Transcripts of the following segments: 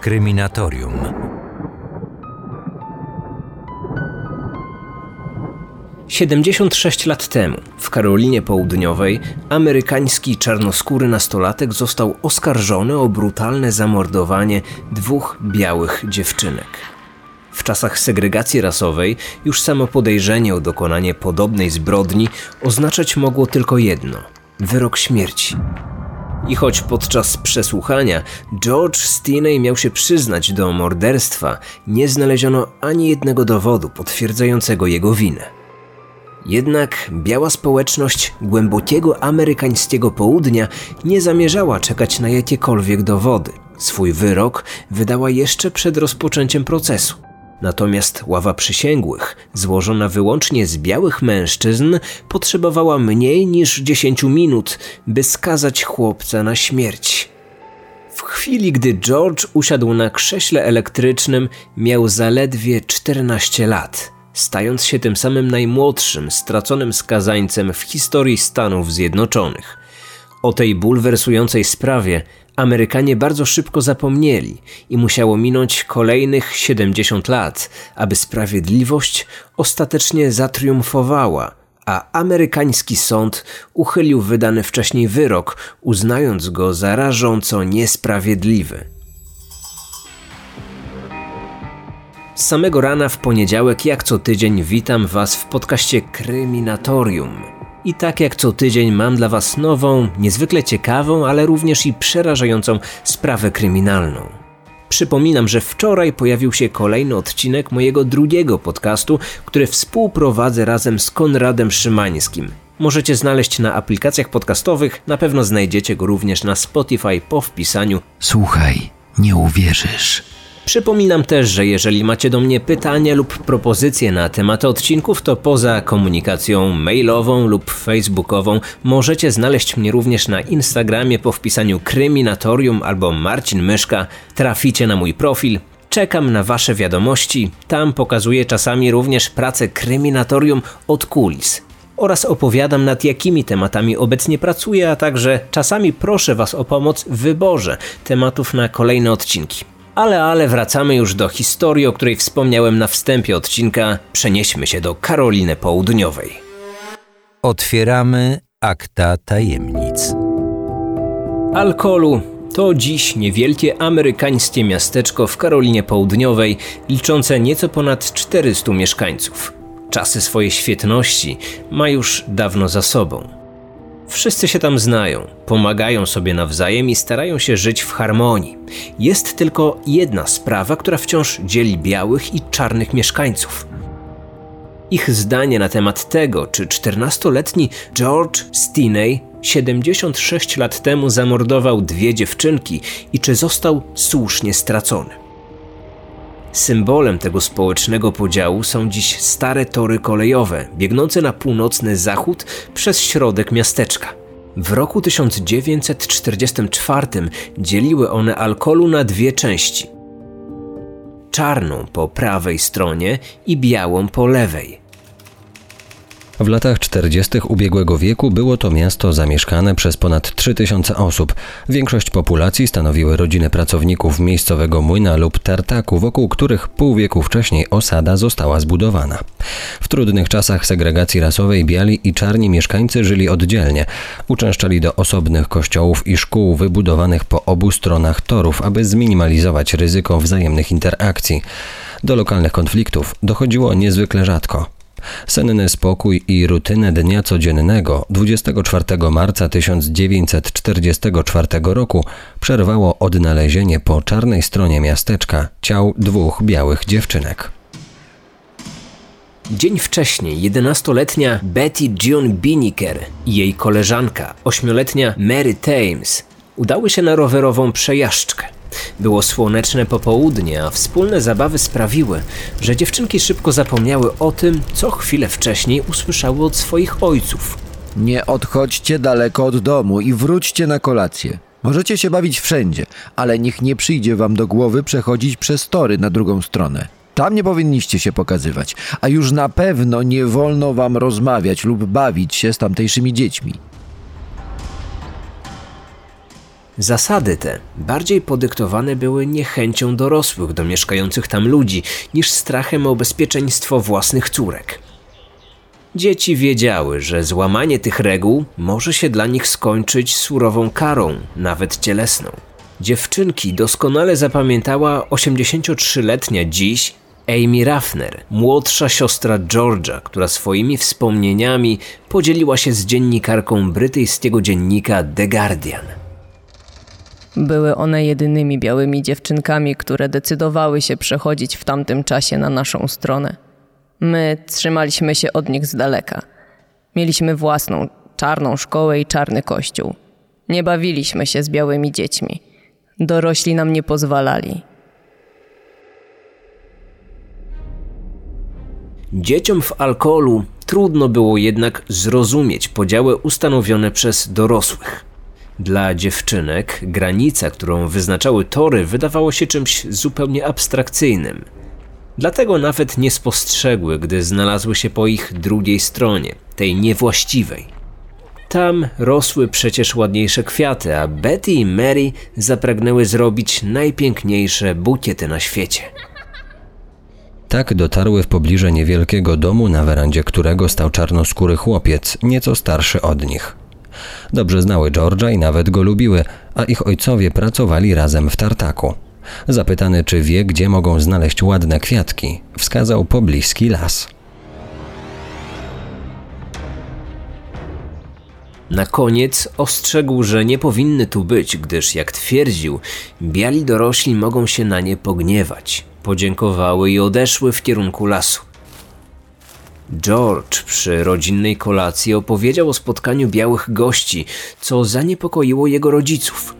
Kryminatorium. Siedemdziesiąt sześć lat temu w Karolinie Południowej amerykański czarnoskóry nastolatek został oskarżony o brutalne zamordowanie dwóch białych dziewczynek. W czasach segregacji rasowej już samo podejrzenie o dokonanie podobnej zbrodni oznaczać mogło tylko jedno wyrok śmierci. I choć podczas przesłuchania George Stinney miał się przyznać do morderstwa, nie znaleziono ani jednego dowodu potwierdzającego jego winę. Jednak biała społeczność głębokiego amerykańskiego południa nie zamierzała czekać na jakiekolwiek dowody. Swój wyrok wydała jeszcze przed rozpoczęciem procesu. Natomiast ława przysięgłych, złożona wyłącznie z białych mężczyzn, potrzebowała mniej niż 10 minut, by skazać chłopca na śmierć. W chwili, gdy George usiadł na krześle elektrycznym, miał zaledwie 14 lat, stając się tym samym najmłodszym straconym skazańcem w historii Stanów Zjednoczonych. O tej bulwersującej sprawie Amerykanie bardzo szybko zapomnieli i musiało minąć kolejnych 70 lat, aby sprawiedliwość ostatecznie zatriumfowała, a amerykański sąd uchylił wydany wcześniej wyrok, uznając go za rażąco niesprawiedliwy. Z samego rana w poniedziałek, jak co tydzień, witam Was w podcaście Kryminatorium i tak jak co tydzień mam dla Was nową, niezwykle ciekawą, ale również i przerażającą sprawę kryminalną. Przypominam, że wczoraj pojawił się kolejny odcinek mojego drugiego podcastu, który współprowadzę razem z Konradem Szymańskim. Możecie znaleźć na aplikacjach podcastowych, na pewno znajdziecie go również na Spotify po wpisaniu Słuchaj, nie uwierzysz. Przypominam też, że jeżeli macie do mnie pytania lub propozycje na tematy odcinków, to poza komunikacją mailową lub facebookową możecie znaleźć mnie również na Instagramie po wpisaniu Kryminatorium albo Marcin Myszka. Traficie na mój profil. Czekam na Wasze wiadomości. Tam pokazuję czasami również pracę Kryminatorium od kulis oraz opowiadam nad jakimi tematami obecnie pracuję, a także czasami proszę Was o pomoc w wyborze tematów na kolejne odcinki. Ale, ale wracamy już do historii, o której wspomniałem na wstępie odcinka. Przenieśmy się do Karoliny Południowej. Otwieramy akta tajemnic. Alkolu to dziś niewielkie amerykańskie miasteczko w Karolinie Południowej, liczące nieco ponad 400 mieszkańców. Czasy swojej świetności ma już dawno za sobą. Wszyscy się tam znają, pomagają sobie nawzajem i starają się żyć w harmonii. Jest tylko jedna sprawa, która wciąż dzieli białych i czarnych mieszkańców. Ich zdanie na temat tego, czy 14-letni George Stinney 76 lat temu zamordował dwie dziewczynki i czy został słusznie stracony. Symbolem tego społecznego podziału są dziś stare tory kolejowe, biegnące na północny zachód przez środek miasteczka. W roku 1944 dzieliły one alkoholu na dwie części. Czarną po prawej stronie i białą po lewej. W latach 40. ubiegłego wieku było to miasto zamieszkane przez ponad 3000 osób. Większość populacji stanowiły rodziny pracowników miejscowego młyna lub tartaku, wokół których pół wieku wcześniej osada została zbudowana. W trudnych czasach segregacji rasowej biali i czarni mieszkańcy żyli oddzielnie. Uczęszczali do osobnych kościołów i szkół wybudowanych po obu stronach torów, aby zminimalizować ryzyko wzajemnych interakcji. Do lokalnych konfliktów dochodziło niezwykle rzadko. Senny spokój i rutynę dnia codziennego 24 marca 1944 roku przerwało odnalezienie po czarnej stronie miasteczka ciał dwóch białych dziewczynek. Dzień wcześniej 11-letnia Betty June Biniker i jej koleżanka, 8-letnia Mary Thames, udały się na rowerową przejażdżkę. Było słoneczne popołudnie, a wspólne zabawy sprawiły, że dziewczynki szybko zapomniały o tym, co chwilę wcześniej usłyszały od swoich ojców. Nie odchodźcie daleko od domu i wróćcie na kolację. Możecie się bawić wszędzie, ale niech nie przyjdzie wam do głowy przechodzić przez tory na drugą stronę. Tam nie powinniście się pokazywać, a już na pewno nie wolno wam rozmawiać lub bawić się z tamtejszymi dziećmi. Zasady te bardziej podyktowane były niechęcią dorosłych do mieszkających tam ludzi niż strachem o bezpieczeństwo własnych córek. Dzieci wiedziały, że złamanie tych reguł może się dla nich skończyć surową karą, nawet cielesną. Dziewczynki doskonale zapamiętała 83-letnia dziś Amy Raffner, młodsza siostra Georgia, która swoimi wspomnieniami podzieliła się z dziennikarką brytyjskiego dziennika The Guardian. Były one jedynymi białymi dziewczynkami, które decydowały się przechodzić w tamtym czasie na naszą stronę. My trzymaliśmy się od nich z daleka. Mieliśmy własną, czarną szkołę i czarny kościół. Nie bawiliśmy się z białymi dziećmi. Dorośli nam nie pozwalali. Dzieciom w alkoholu trudno było jednak zrozumieć podziały ustanowione przez dorosłych. Dla dziewczynek granica, którą wyznaczały tory, wydawało się czymś zupełnie abstrakcyjnym. Dlatego nawet nie spostrzegły, gdy znalazły się po ich drugiej stronie, tej niewłaściwej. Tam rosły przecież ładniejsze kwiaty, a Betty i Mary zapragnęły zrobić najpiękniejsze bukiety na świecie. Tak dotarły w pobliże niewielkiego domu, na werandzie którego stał czarnoskóry chłopiec, nieco starszy od nich. Dobrze znały George'a i nawet go lubiły, a ich ojcowie pracowali razem w tartaku. Zapytany, czy wie, gdzie mogą znaleźć ładne kwiatki, wskazał pobliski las. Na koniec ostrzegł, że nie powinny tu być, gdyż, jak twierdził, biali dorośli mogą się na nie pogniewać. Podziękowały i odeszły w kierunku lasu. George przy rodzinnej kolacji opowiedział o spotkaniu białych gości, co zaniepokoiło jego rodziców.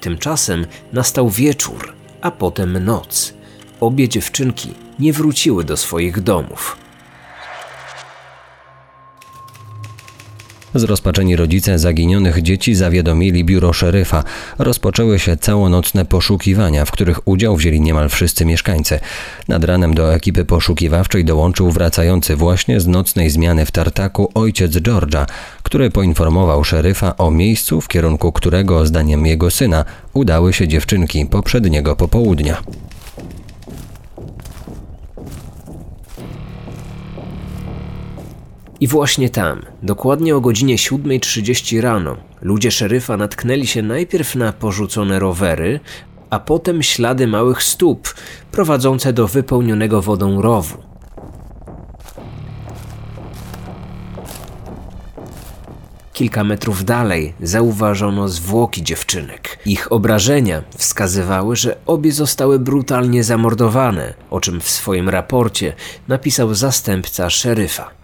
Tymczasem nastał wieczór, a potem noc. Obie dziewczynki nie wróciły do swoich domów. Zrozpaczeni rodzice zaginionych dzieci zawiadomili biuro szeryfa. Rozpoczęły się całonocne poszukiwania, w których udział wzięli niemal wszyscy mieszkańcy. Nad ranem do ekipy poszukiwawczej dołączył wracający właśnie z nocnej zmiany w tartaku ojciec George'a, który poinformował szeryfa o miejscu, w kierunku którego, zdaniem jego syna, udały się dziewczynki poprzedniego popołudnia. I właśnie tam, dokładnie o godzinie 7.30 rano, ludzie szeryfa natknęli się najpierw na porzucone rowery, a potem ślady małych stóp prowadzące do wypełnionego wodą rowu. Kilka metrów dalej zauważono zwłoki dziewczynek. Ich obrażenia wskazywały, że obie zostały brutalnie zamordowane, o czym w swoim raporcie napisał zastępca szeryfa.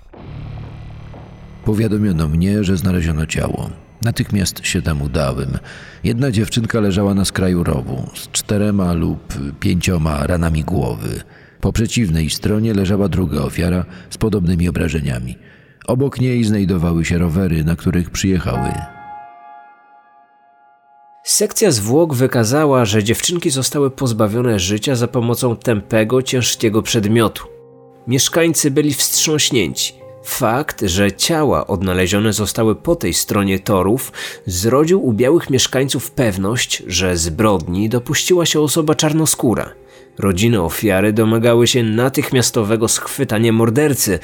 Powiadomiono mnie, że znaleziono ciało. Natychmiast się tam udałem. Jedna dziewczynka leżała na skraju rowu z czterema lub pięcioma ranami głowy. Po przeciwnej stronie leżała druga ofiara z podobnymi obrażeniami. Obok niej znajdowały się rowery, na których przyjechały. Sekcja zwłok wykazała, że dziewczynki zostały pozbawione życia za pomocą tępego, ciężkiego przedmiotu. Mieszkańcy byli wstrząśnięci. Fakt, że ciała odnalezione zostały po tej stronie torów, zrodził u białych mieszkańców pewność, że zbrodni dopuściła się osoba czarnoskóra. Rodziny ofiary domagały się natychmiastowego schwytania mordercy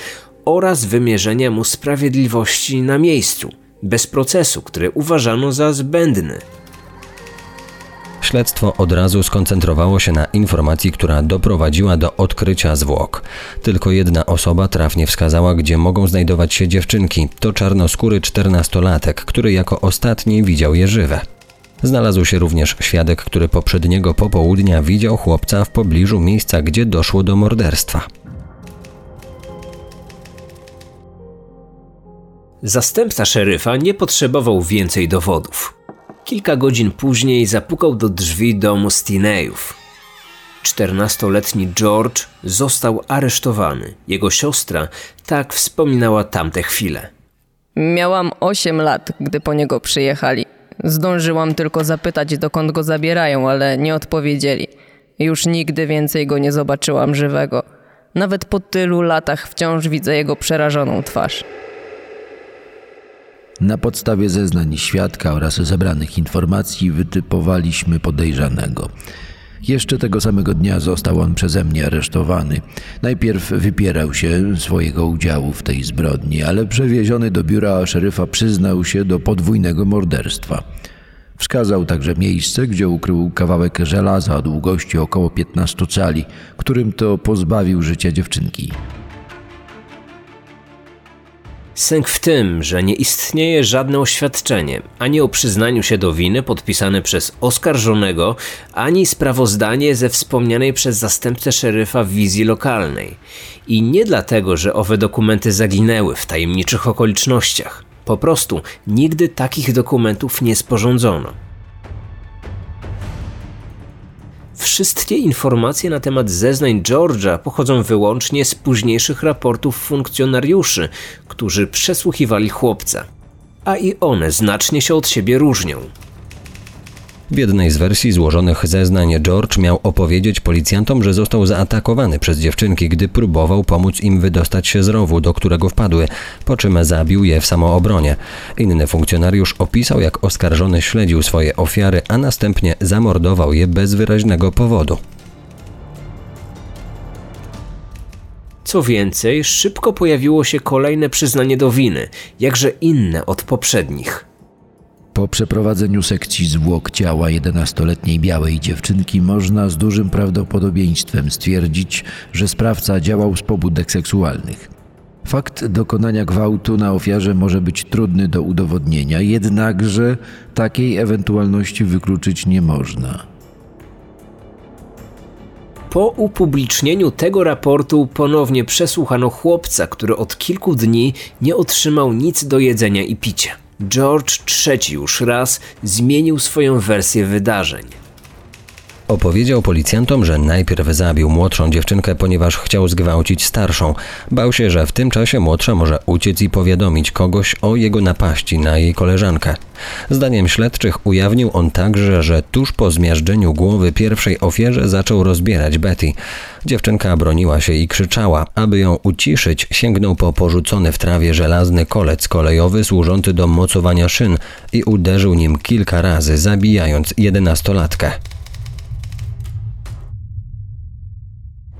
oraz wymierzenia mu sprawiedliwości na miejscu, bez procesu, który uważano za zbędny. Śledztwo od razu skoncentrowało się na informacji, która doprowadziła do odkrycia zwłok. Tylko jedna osoba trafnie wskazała, gdzie mogą znajdować się dziewczynki. To czarnoskóry czternastolatek, który jako ostatni widział je żywe. Znalazł się również świadek, który poprzedniego popołudnia widział chłopca w pobliżu miejsca, gdzie doszło do morderstwa. Zastępca szeryfa nie potrzebował więcej dowodów. Kilka godzin później zapukał do drzwi domu Stineyów. Czternastoletni George został aresztowany. Jego siostra tak wspominała tamte chwile. Miałam 8 lat, gdy po niego przyjechali. Zdążyłam tylko zapytać, dokąd go zabierają, ale nie odpowiedzieli. Już nigdy więcej go nie zobaczyłam żywego. Nawet po tylu latach wciąż widzę jego przerażoną twarz. Na podstawie zeznań świadka oraz zebranych informacji wytypowaliśmy podejrzanego. Jeszcze tego samego dnia został on przeze mnie aresztowany. Najpierw wypierał się swojego udziału w tej zbrodni, ale przewieziony do biura szeryfa przyznał się do podwójnego morderstwa. Wskazał także miejsce, gdzie ukrył kawałek żelaza o długości około 15 cali, którym to pozbawił życia dziewczynki. Sęk w tym, że nie istnieje żadne oświadczenie ani o przyznaniu się do winy podpisane przez oskarżonego, ani sprawozdanie ze wspomnianej przez zastępcę szeryfa wizji lokalnej. I nie dlatego, że owe dokumenty zaginęły w tajemniczych okolicznościach. Po prostu nigdy takich dokumentów nie sporządzono. Wszystkie informacje na temat zeznań George'a pochodzą wyłącznie z późniejszych raportów funkcjonariuszy, którzy przesłuchiwali chłopca. A i one znacznie się od siebie różnią. W jednej z wersji złożonych zeznań George miał opowiedzieć policjantom, że został zaatakowany przez dziewczynki, gdy próbował pomóc im wydostać się z rowu, do którego wpadły, po czym zabił je w samoobronie. Inny funkcjonariusz opisał, jak oskarżony śledził swoje ofiary, a następnie zamordował je bez wyraźnego powodu. Co więcej, szybko pojawiło się kolejne przyznanie do winy, jakże inne od poprzednich. Po przeprowadzeniu sekcji zwłok ciała 11-letniej białej dziewczynki można z dużym prawdopodobieństwem stwierdzić, że sprawca działał z pobudek seksualnych. Fakt dokonania gwałtu na ofiarze może być trudny do udowodnienia, jednakże takiej ewentualności wykluczyć nie można. Po upublicznieniu tego raportu ponownie przesłuchano chłopca, który od kilku dni nie otrzymał nic do jedzenia i picia. George trzeci już raz zmienił swoją wersję wydarzeń. Opowiedział policjantom, że najpierw zabił młodszą dziewczynkę, ponieważ chciał zgwałcić starszą. Bał się, że w tym czasie młodsza może uciec i powiadomić kogoś o jego napaści na jej koleżankę. Zdaniem śledczych ujawnił on także, że tuż po zmiażdżeniu głowy pierwszej ofierze zaczął rozbierać Betty. Dziewczynka broniła się i krzyczała. Aby ją uciszyć, sięgnął po porzucony w trawie żelazny kolec kolejowy służący do mocowania szyn i uderzył nim kilka razy, zabijając jedenastolatkę.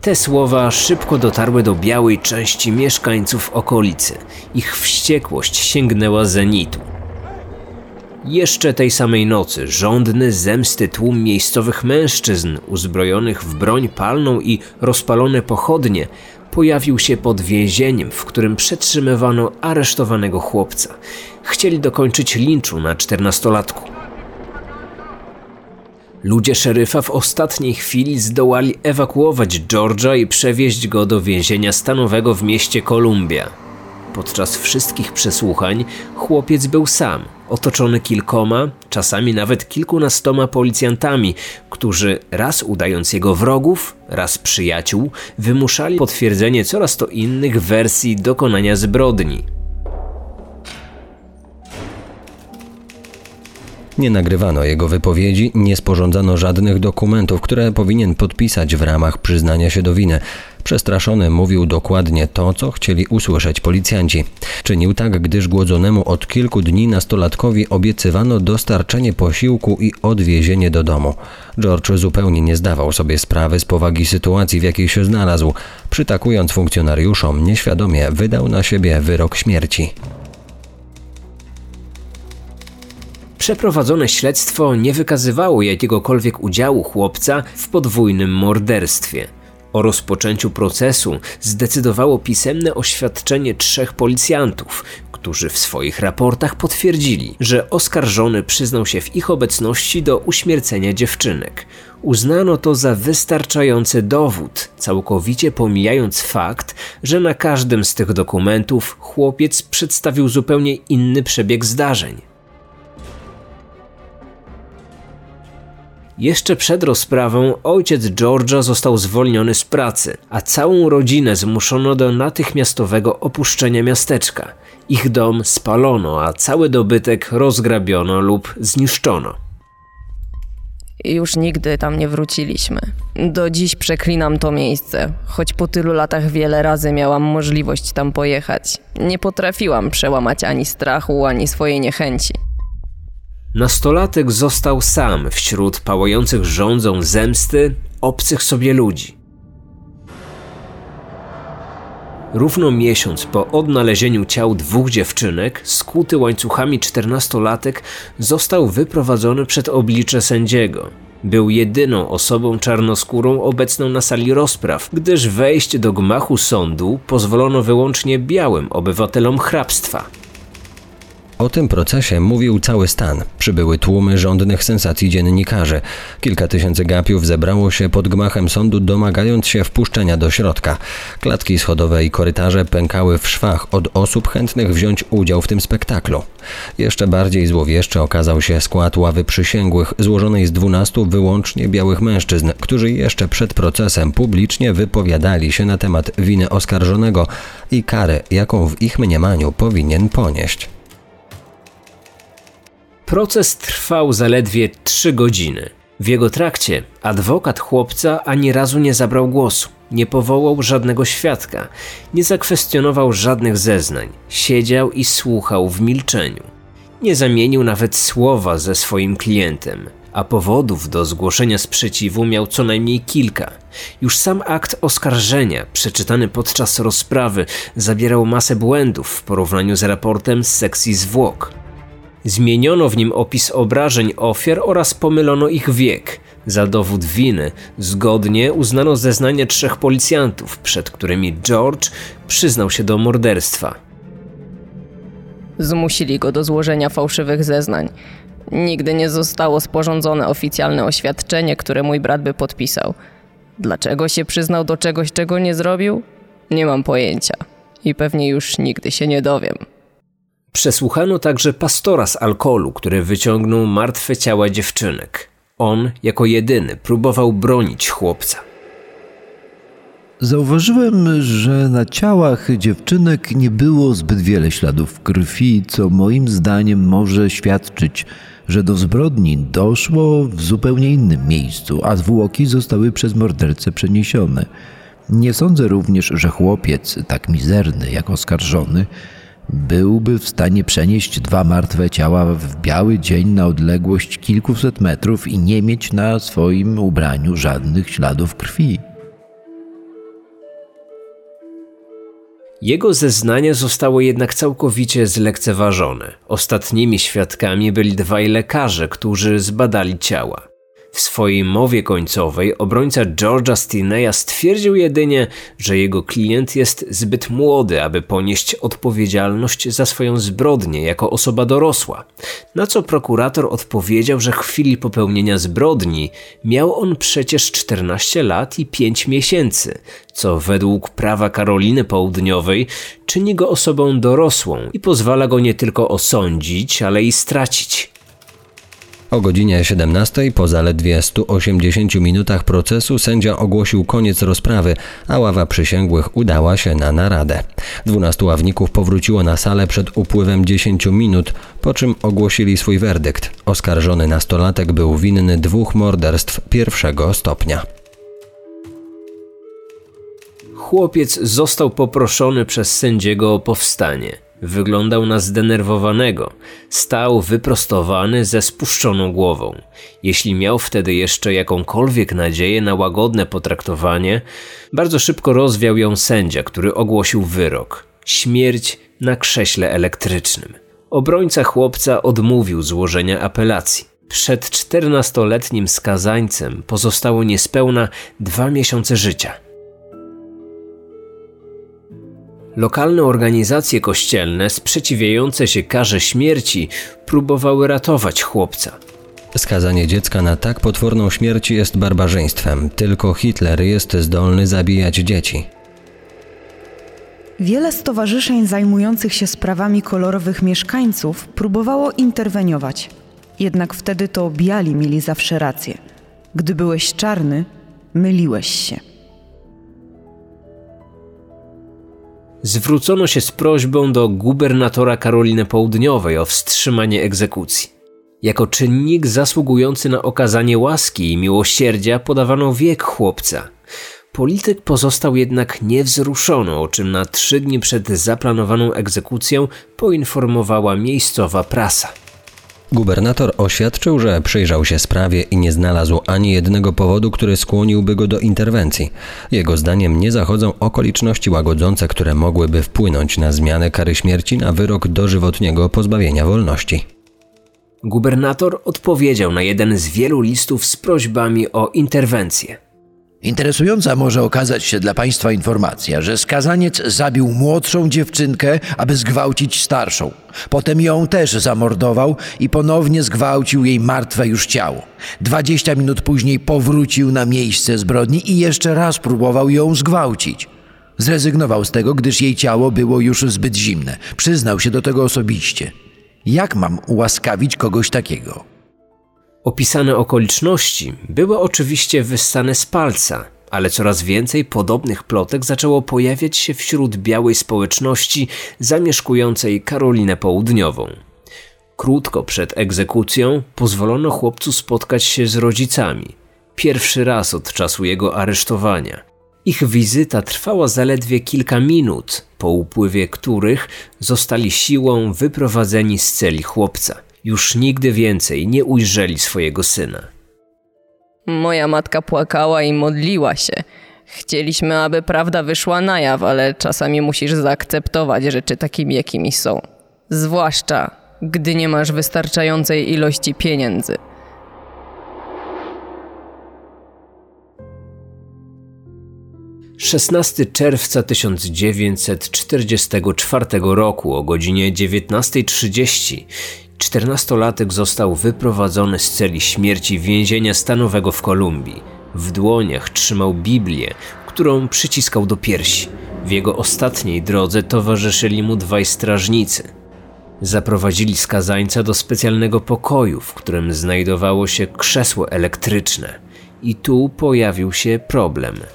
Te słowa szybko dotarły do białej części mieszkańców okolicy. Ich wściekłość sięgnęła zenitu. Jeszcze tej samej nocy żądny zemsty tłum miejscowych mężczyzn uzbrojonych w broń palną i rozpalone pochodnie pojawił się pod więzieniem, w którym przetrzymywano aresztowanego chłopca. Chcieli dokończyć linczu na czternastolatku. Ludzie szeryfa w ostatniej chwili zdołali ewakuować George'a i przewieźć go do więzienia stanowego w mieście Columbia. Podczas wszystkich przesłuchań chłopiec był sam, otoczony kilkoma, czasami nawet kilkunastoma policjantami, którzy raz udając jego wrogów, raz przyjaciół, wymuszali potwierdzenie coraz to innych wersji dokonania zbrodni. Nie nagrywano jego wypowiedzi, nie sporządzano żadnych dokumentów, które powinien podpisać w ramach przyznania się do winy. Przestraszony mówił dokładnie to, co chcieli usłyszeć policjanci. Czynił tak, gdyż głodzonemu od kilku dni nastolatkowi obiecywano dostarczenie posiłku i odwiezienie do domu. George zupełnie nie zdawał sobie sprawy z powagi sytuacji, w jakiej się znalazł. Przytakując funkcjonariuszom, nieświadomie wydał na siebie wyrok śmierci. Przeprowadzone śledztwo nie wykazywało jakiegokolwiek udziału chłopca w podwójnym morderstwie. O rozpoczęciu procesu zdecydowało pisemne oświadczenie trzech policjantów, którzy w swoich raportach potwierdzili, że oskarżony przyznał się w ich obecności do uśmiercenia dziewczynek. Uznano to za wystarczający dowód, całkowicie pomijając fakt, że na każdym z tych dokumentów chłopiec przedstawił zupełnie inny przebieg zdarzeń. Jeszcze przed rozprawą ojciec George'a został zwolniony z pracy, a całą rodzinę zmuszono do natychmiastowego opuszczenia miasteczka. Ich dom spalono, a cały dobytek rozgrabiono lub zniszczono. Już nigdy tam nie wróciliśmy. Do dziś przeklinam to miejsce, choć po tylu latach wiele razy miałam możliwość tam pojechać. Nie potrafiłam przełamać ani strachu, ani swojej niechęci. Nastolatek został sam wśród pałających rządzą zemsty obcych sobie ludzi. Równo miesiąc po odnalezieniu ciał dwóch dziewczynek, skuty łańcuchami czternastolatek został wyprowadzony przed oblicze sędziego. Był jedyną osobą czarnoskórą obecną na sali rozpraw, gdyż wejść do gmachu sądu pozwolono wyłącznie białym obywatelom hrabstwa. O tym procesie mówił cały stan. Przybyły tłumy rządnych sensacji dziennikarzy. Kilka tysięcy gapiów zebrało się pod gmachem sądu, domagając się wpuszczenia do środka. Klatki schodowe i korytarze pękały w szwach od osób chętnych wziąć udział w tym spektaklu. Jeszcze bardziej złowieszczy okazał się skład ławy przysięgłych, złożonej z dwunastu wyłącznie białych mężczyzn, którzy jeszcze przed procesem publicznie wypowiadali się na temat winy oskarżonego i kary, jaką w ich mniemaniu powinien ponieść. Proces trwał zaledwie trzy godziny. W jego trakcie adwokat chłopca ani razu nie zabrał głosu, nie powołał żadnego świadka, nie zakwestionował żadnych zeznań, siedział i słuchał w milczeniu. Nie zamienił nawet słowa ze swoim klientem, a powodów do zgłoszenia sprzeciwu miał co najmniej kilka. Już sam akt oskarżenia, przeczytany podczas rozprawy, zabierał masę błędów w porównaniu z raportem z sekcji zwłok. Zmieniono w nim opis obrażeń ofiar oraz pomylono ich wiek. Za dowód winy zgodnie uznano zeznanie trzech policjantów, przed którymi George przyznał się do morderstwa. Zmusili go do złożenia fałszywych zeznań. Nigdy nie zostało sporządzone oficjalne oświadczenie, które mój brat by podpisał. Dlaczego się przyznał do czegoś, czego nie zrobił? Nie mam pojęcia. I pewnie już nigdy się nie dowiem. Przesłuchano także pastora z alkoholu, który wyciągnął martwe ciała dziewczynek. On, jako jedyny, próbował bronić chłopca. Zauważyłem, że na ciałach dziewczynek nie było zbyt wiele śladów krwi, co moim zdaniem może świadczyć, że do zbrodni doszło w zupełnie innym miejscu, a zwłoki zostały przez mordercę przeniesione. Nie sądzę również, że chłopiec, tak mizerny jak oskarżony, byłby w stanie przenieść dwa martwe ciała w biały dzień na odległość kilkuset metrów i nie mieć na swoim ubraniu żadnych śladów krwi. Jego zeznanie zostało jednak całkowicie zlekceważone. Ostatnimi świadkami byli dwaj lekarze, którzy zbadali ciała. W swojej mowie końcowej obrońca George'a Stineya stwierdził jedynie, że jego klient jest zbyt młody, aby ponieść odpowiedzialność za swoją zbrodnię jako osoba dorosła. Na co prokurator odpowiedział, że w chwili popełnienia zbrodni miał on przecież 14 lat i 5 miesięcy, co według prawa Karoliny Południowej czyni go osobą dorosłą i pozwala go nie tylko osądzić, ale i stracić. O godzinie 17 po zaledwie 180 minutach procesu sędzia ogłosił koniec rozprawy, a ława przysięgłych udała się na naradę. Dwunastu ławników powróciło na salę przed upływem 10 minut, po czym ogłosili swój werdykt. Oskarżony nastolatek był winny dwóch morderstw pierwszego stopnia. Chłopiec został poproszony przez sędziego o powstanie. Wyglądał na zdenerwowanego. Stał wyprostowany ze spuszczoną głową. Jeśli miał wtedy jeszcze jakąkolwiek nadzieję na łagodne potraktowanie, bardzo szybko rozwiał ją sędzia, który ogłosił wyrok: śmierć na krześle elektrycznym. Obrońca chłopca odmówił złożenia apelacji. Przed czternastoletnim skazańcem pozostało niespełna dwa miesiące życia. Lokalne organizacje kościelne sprzeciwiające się karze śmierci próbowały ratować chłopca. Skazanie dziecka na tak potworną śmierć jest barbarzyństwem. Tylko Hitler jest zdolny zabijać dzieci. Wiele stowarzyszeń zajmujących się sprawami kolorowych mieszkańców próbowało interweniować. Jednak wtedy to biali mieli zawsze rację. Gdy byłeś czarny, myliłeś się. Zwrócono się z prośbą do gubernatora Karoliny Południowej o wstrzymanie egzekucji. Jako czynnik zasługujący na okazanie łaski i miłosierdzia podawano wiek chłopca. Polityk pozostał jednak niewzruszony, o czym na trzy dni przed zaplanowaną egzekucją poinformowała miejscowa prasa. Gubernator oświadczył, że przyjrzał się sprawie i nie znalazł ani jednego powodu, który skłoniłby go do interwencji. Jego zdaniem nie zachodzą okoliczności łagodzące, które mogłyby wpłynąć na zmianę kary śmierci na wyrok dożywotniego pozbawienia wolności. Gubernator odpowiedział na jeden z wielu listów z prośbami o interwencję. Interesująca może okazać się dla Państwa informacja, że skazaniec zabił młodszą dziewczynkę, aby zgwałcić starszą. Potem ją też zamordował i ponownie zgwałcił jej martwe już ciało. Dwadzieścia minut później powrócił na miejsce zbrodni i jeszcze raz próbował ją zgwałcić. Zrezygnował z tego, gdyż jej ciało było już zbyt zimne. Przyznał się do tego osobiście. Jak mam ułaskawić kogoś takiego? Opisane okoliczności były oczywiście wyssane z palca, ale coraz więcej podobnych plotek zaczęło pojawiać się wśród białej społeczności zamieszkującej Karolinę Południową. Krótko przed egzekucją pozwolono chłopcu spotkać się z rodzicami. Pierwszy raz od czasu jego aresztowania. Ich wizyta trwała zaledwie kilka minut, po upływie których zostali siłą wyprowadzeni z celi chłopca już nigdy więcej nie ujrzeli swojego syna. Moja matka płakała i modliła się. Chcieliśmy, aby prawda wyszła na jaw, ale czasami musisz zaakceptować rzeczy takimi, jakimi są. Zwłaszcza, gdy nie masz wystarczającej ilości pieniędzy. 16 czerwca 1944 roku o godzinie 19.30 Czternastolatek został wyprowadzony z celi śmierci więzienia stanowego w Kolumbii. W dłoniach trzymał Biblię, którą przyciskał do piersi. W jego ostatniej drodze towarzyszyli mu dwaj strażnicy. Zaprowadzili skazańca do specjalnego pokoju, w którym znajdowało się krzesło elektryczne. I tu pojawił się problem –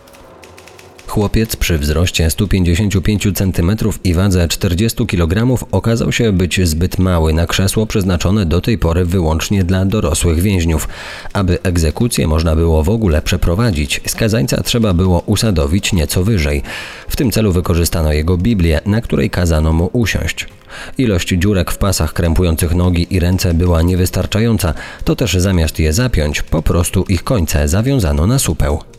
Chłopiec przy wzroście 155 cm i wadze 40 kg okazał się być zbyt mały na krzesło przeznaczone do tej pory wyłącznie dla dorosłych więźniów. Aby egzekucję można było w ogóle przeprowadzić, skazańca trzeba było usadowić nieco wyżej. W tym celu wykorzystano jego Biblię, na której kazano mu usiąść. Ilość dziurek w pasach krępujących nogi i ręce była niewystarczająca, to też zamiast je zapiąć, po prostu ich końce zawiązano na supeł.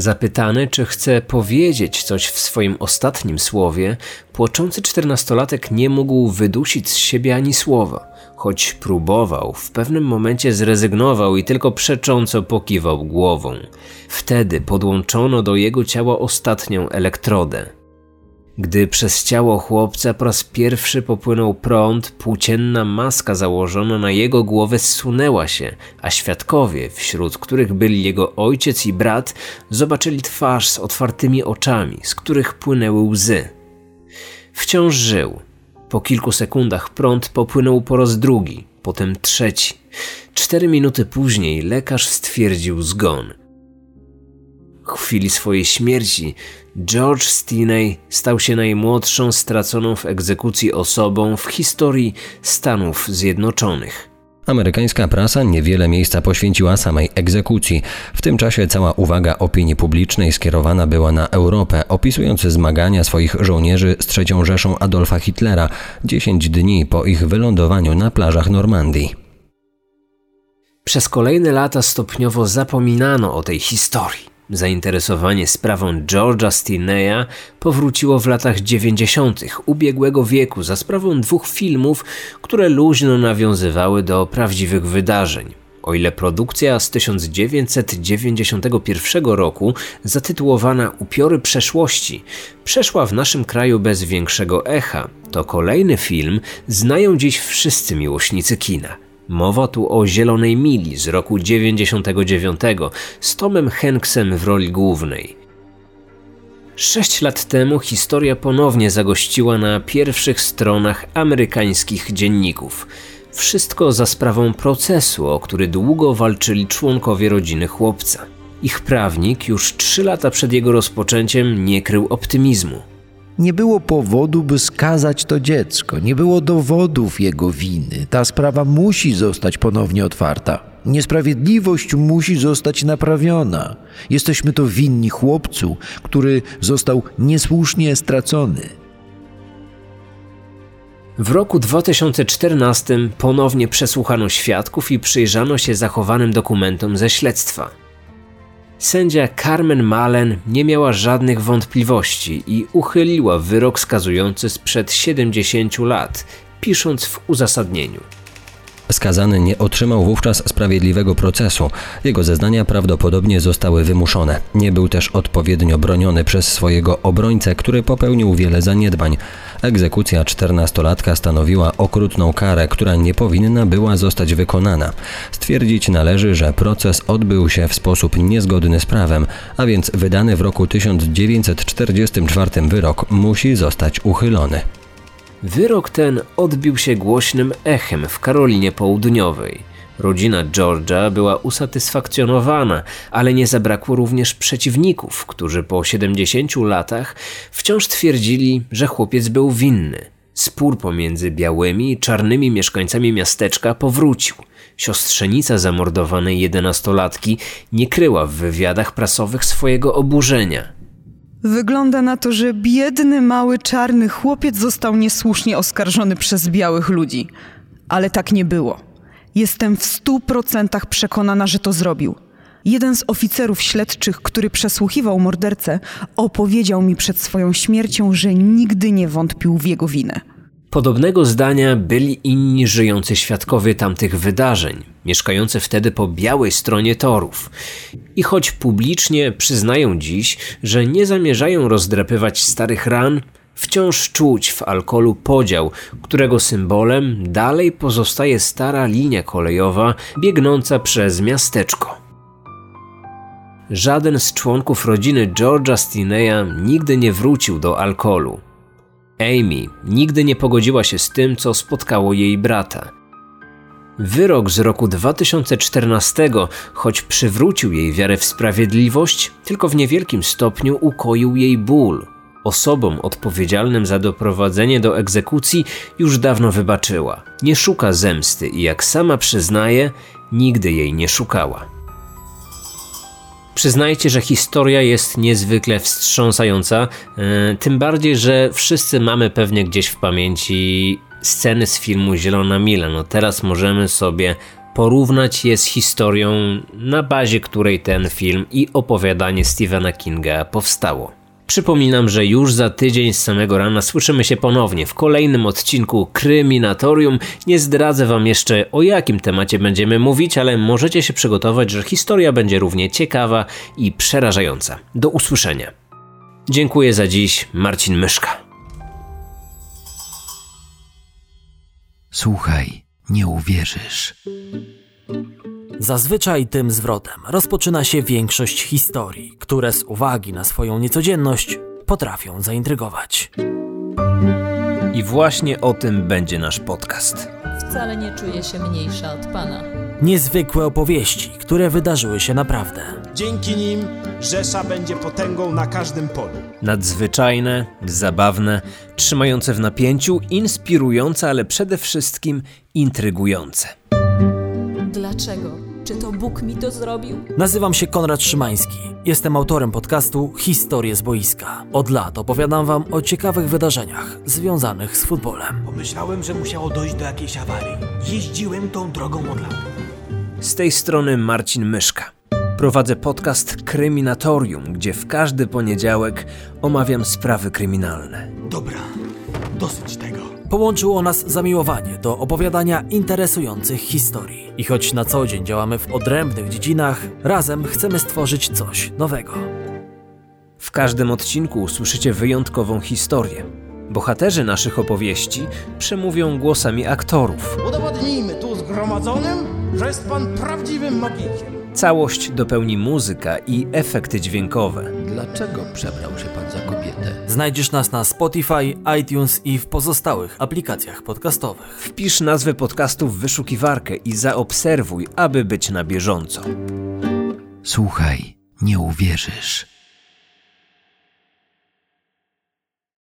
Zapytany, czy chce powiedzieć coś w swoim ostatnim słowie, płaczący czternastolatek nie mógł wydusić z siebie ani słowa. Choć próbował, w pewnym momencie zrezygnował i tylko przecząco pokiwał głową. Wtedy podłączono do jego ciała ostatnią elektrodę. Gdy przez ciało chłopca po raz pierwszy popłynął prąd, płócienna maska założona na jego głowę zsunęła się, a świadkowie, wśród których byli jego ojciec i brat, zobaczyli twarz z otwartymi oczami, z których płynęły łzy. Wciąż żył. Po kilku sekundach prąd popłynął po raz drugi, potem trzeci. Cztery minuty później lekarz stwierdził zgon. W chwili swojej śmierci George Stinney stał się najmłodszą straconą w egzekucji osobą w historii Stanów Zjednoczonych. Amerykańska prasa niewiele miejsca poświęciła samej egzekucji. W tym czasie cała uwaga opinii publicznej skierowana była na Europę, opisując zmagania swoich żołnierzy z trzecią Rzeszą Adolfa Hitlera 10 dni po ich wylądowaniu na plażach Normandii. Przez kolejne lata stopniowo zapominano o tej historii. Zainteresowanie sprawą George'a Stinneya powróciło w latach 90. ubiegłego wieku za sprawą dwóch filmów, które luźno nawiązywały do prawdziwych wydarzeń. O ile produkcja z 1991 roku, zatytułowana Upiory przeszłości, przeszła w naszym kraju bez większego echa, to kolejny film znają dziś wszyscy miłośnicy kina – Mowa tu o Zielonej Mili z roku 99 z Tomem Hanksem w roli głównej. Sześć lat temu historia ponownie zagościła na pierwszych stronach amerykańskich dzienników. Wszystko za sprawą procesu, o który długo walczyli członkowie rodziny chłopca. Ich prawnik już trzy lata przed jego rozpoczęciem nie krył optymizmu. Nie było powodu, by skazać to dziecko, nie było dowodów jego winy. Ta sprawa musi zostać ponownie otwarta. Niesprawiedliwość musi zostać naprawiona. Jesteśmy to winni chłopcu, który został niesłusznie stracony. W roku 2014 ponownie przesłuchano świadków i przyjrzano się zachowanym dokumentom ze śledztwa. Sędzia Carmen Malen nie miała żadnych wątpliwości i uchyliła wyrok skazujący sprzed 70 lat, pisząc w uzasadnieniu. Skazany nie otrzymał wówczas sprawiedliwego procesu. Jego zeznania prawdopodobnie zostały wymuszone. Nie był też odpowiednio broniony przez swojego obrońcę, który popełnił wiele zaniedbań. Egzekucja czternastolatka stanowiła okrutną karę, która nie powinna była zostać wykonana. Stwierdzić należy, że proces odbył się w sposób niezgodny z prawem, a więc wydany w roku 1944 wyrok musi zostać uchylony. Wyrok ten odbił się głośnym echem w Karolinie Południowej. Rodzina Georgia była usatysfakcjonowana, ale nie zabrakło również przeciwników, którzy po 70 latach wciąż twierdzili, że chłopiec był winny. Spór pomiędzy białymi i czarnymi mieszkańcami miasteczka powrócił. Siostrzenica zamordowanej jedenastolatki nie kryła w wywiadach prasowych swojego oburzenia. Wygląda na to, że biedny, mały, czarny chłopiec został niesłusznie oskarżony przez białych ludzi. Ale tak nie było. Jestem w stu procentach przekonana, że to zrobił. Jeden z oficerów śledczych, który przesłuchiwał mordercę, opowiedział mi przed swoją śmiercią, że nigdy nie wątpił w jego winę. Podobnego zdania byli inni żyjący świadkowie tamtych wydarzeń, mieszkający wtedy po białej stronie torów. I choć publicznie przyznają dziś, że nie zamierzają rozdrapywać starych ran, wciąż czuć w alkoholu podział, którego symbolem dalej pozostaje stara linia kolejowa biegnąca przez miasteczko. Żaden z członków rodziny George'a Stineya nigdy nie wrócił do alkoholu. Amy nigdy nie pogodziła się z tym, co spotkało jej brata. Wyrok z roku 2014, choć przywrócił jej wiarę w sprawiedliwość, tylko w niewielkim stopniu ukoił jej ból. Osobom odpowiedzialnym za doprowadzenie do egzekucji już dawno wybaczyła. Nie szuka zemsty i jak sama przyznaje, nigdy jej nie szukała. Przyznajcie, że historia jest niezwykle wstrząsająca, yy, tym bardziej, że wszyscy mamy pewnie gdzieś w pamięci sceny z filmu Zielona Mila. No teraz możemy sobie porównać je z historią, na bazie której ten film i opowiadanie Stephena Kinga powstało. Przypominam, że już za tydzień z samego rana słyszymy się ponownie w kolejnym odcinku Kryminatorium. Nie zdradzę wam jeszcze o jakim temacie będziemy mówić, ale możecie się przygotować, że historia będzie równie ciekawa i przerażająca. Do usłyszenia. Dziękuję za dziś, Marcin Myszka. Słuchaj, nie uwierzysz. Zazwyczaj tym zwrotem rozpoczyna się większość historii, które z uwagi na swoją niecodzienność potrafią zaintrygować. I właśnie o tym będzie nasz podcast. Wcale nie czuję się mniejsza od pana. Niezwykłe opowieści, które wydarzyły się naprawdę. Dzięki nim Rzesza będzie potęgą na każdym polu. Nadzwyczajne, zabawne, trzymające w napięciu, inspirujące, ale przede wszystkim intrygujące. Dlaczego? Czy to Bóg mi to zrobił? Nazywam się Konrad Szymański. Jestem autorem podcastu Historie z boiska. Od lat opowiadam wam o ciekawych wydarzeniach związanych z futbolem. Pomyślałem, że musiało dojść do jakiejś awarii. Jeździłem tą drogą od lat. Z tej strony Marcin Myszka. Prowadzę podcast Kryminatorium, gdzie w każdy poniedziałek omawiam sprawy kryminalne. Dobra, dosyć tego. Połączyło nas zamiłowanie do opowiadania interesujących historii. I choć na co dzień działamy w odrębnych dziedzinach, razem chcemy stworzyć coś nowego. W każdym odcinku usłyszycie wyjątkową historię. Bohaterzy naszych opowieści przemówią głosami aktorów. Udowodnijmy tu zgromadzonym, że jest pan prawdziwym magikiem. Całość dopełni muzyka i efekty dźwiękowe. Dlaczego przebrał się pan za kobietę? Znajdziesz nas na Spotify, iTunes i w pozostałych aplikacjach podcastowych. Wpisz nazwę podcastu w wyszukiwarkę i zaobserwuj, aby być na bieżąco. Słuchaj, nie uwierzysz.